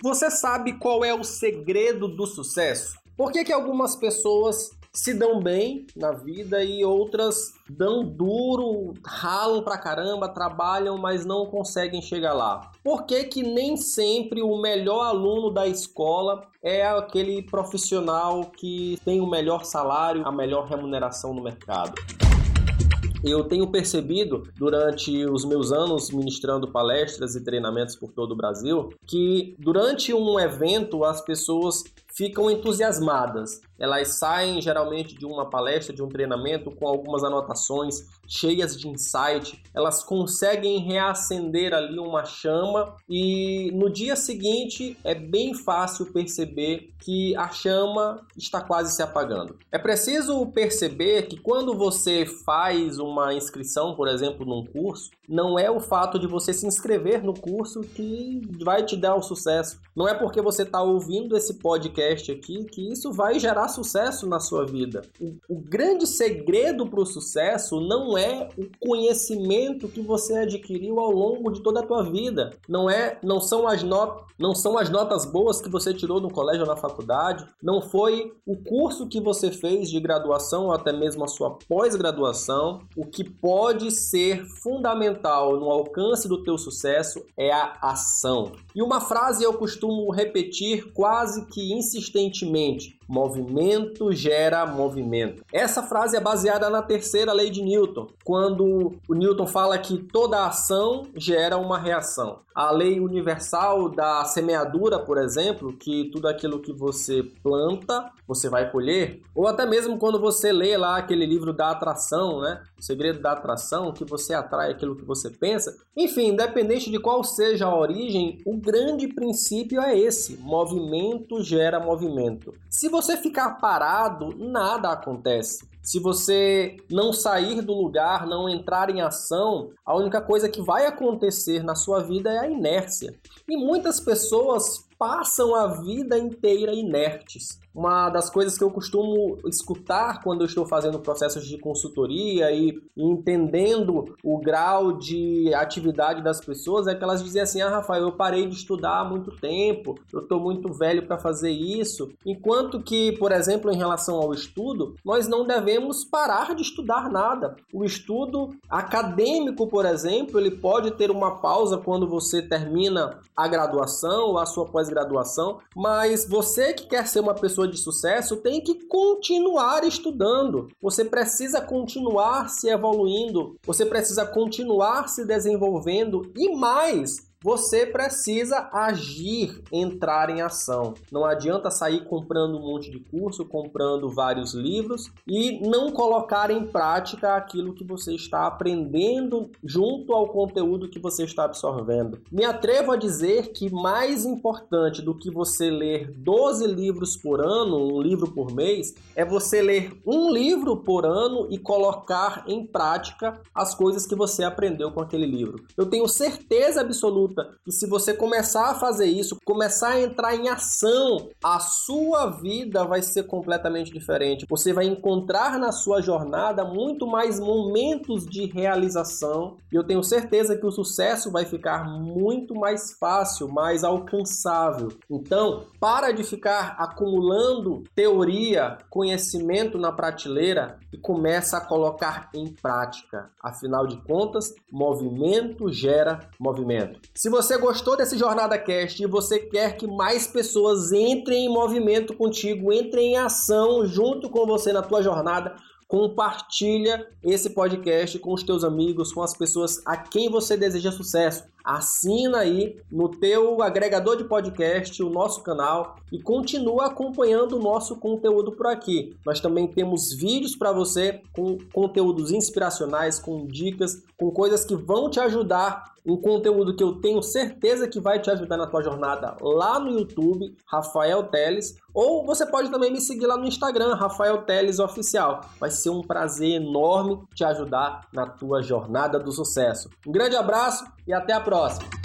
Você sabe qual é o segredo do sucesso? Por que, que algumas pessoas se dão bem na vida e outras dão duro, ralam pra caramba, trabalham, mas não conseguem chegar lá? Por que, que nem sempre o melhor aluno da escola é aquele profissional que tem o melhor salário, a melhor remuneração no mercado? Eu tenho percebido durante os meus anos ministrando palestras e treinamentos por todo o Brasil que durante um evento as pessoas ficam entusiasmadas. Elas saem geralmente de uma palestra, de um treinamento com algumas anotações cheias de insight. Elas conseguem reacender ali uma chama e no dia seguinte é bem fácil perceber que a chama está quase se apagando. É preciso perceber que quando você faz uma inscrição, por exemplo, num curso, não é o fato de você se inscrever no curso que vai te dar o sucesso. Não é porque você está ouvindo esse podcast aqui que isso vai gerar sucesso na sua vida. O, o grande segredo para o sucesso não é o conhecimento que você adquiriu ao longo de toda a tua vida. Não é, não são as notas, não são as notas boas que você tirou no colégio ou na faculdade. Não foi o curso que você fez de graduação ou até mesmo a sua pós-graduação. O que pode ser fundamental no alcance do teu sucesso é a ação. E uma frase eu costumo repetir quase que insistentemente Movimento gera movimento. Essa frase é baseada na terceira lei de Newton, quando o Newton fala que toda ação gera uma reação. A lei universal da semeadura, por exemplo, que tudo aquilo que você planta, você vai colher, ou até mesmo quando você lê lá aquele livro da atração, né? O segredo da atração, que você atrai aquilo que você pensa. Enfim, independente de qual seja a origem, o grande princípio é esse: movimento gera movimento. Se você ficar parado, nada acontece. Se você não sair do lugar, não entrar em ação, a única coisa que vai acontecer na sua vida é a inércia. E muitas pessoas passam a vida inteira inertes. Uma das coisas que eu costumo escutar quando eu estou fazendo processos de consultoria e entendendo o grau de atividade das pessoas é que elas dizem assim: Ah, Rafael, eu parei de estudar há muito tempo, eu estou muito velho para fazer isso. Enquanto que, por exemplo, em relação ao estudo, nós não devemos parar de estudar nada. O estudo acadêmico, por exemplo, ele pode ter uma pausa quando você termina a graduação ou a sua pós-graduação, mas você que quer ser uma pessoa de sucesso tem que continuar estudando. Você precisa continuar se evoluindo, você precisa continuar se desenvolvendo e mais, você precisa agir, entrar em ação. Não adianta sair comprando um monte de curso, comprando vários livros e não colocar em prática aquilo que você está aprendendo junto ao conteúdo que você está absorvendo. Me atrevo a dizer que mais importante do que você ler 12 livros por ano, um livro por mês, é você ler um livro por ano e colocar em prática as coisas que você aprendeu com aquele livro. Eu tenho certeza absoluta absoluta que se você começar a fazer isso, começar a entrar em ação, a sua vida vai ser completamente diferente. Você vai encontrar na sua jornada muito mais momentos de realização e eu tenho certeza que o sucesso vai ficar muito mais fácil, mais alcançável. Então, para de ficar acumulando teoria, conhecimento na prateleira e começa a colocar em prática. Afinal de contas, movimento gera movimento. Se você gostou desse Jornada Cast e você quer que mais pessoas entrem em movimento contigo, entrem em ação junto com você na tua jornada, compartilha esse podcast com os teus amigos, com as pessoas a quem você deseja sucesso. Assina aí no teu agregador de podcast o nosso canal e continua acompanhando o nosso conteúdo por aqui. Nós também temos vídeos para você com conteúdos inspiracionais, com dicas, com coisas que vão te ajudar um conteúdo que eu tenho certeza que vai te ajudar na tua jornada lá no YouTube, Rafael Teles, ou você pode também me seguir lá no Instagram, Rafael Teles Oficial. Vai ser um prazer enorme te ajudar na tua jornada do sucesso. Um grande abraço e até a próxima!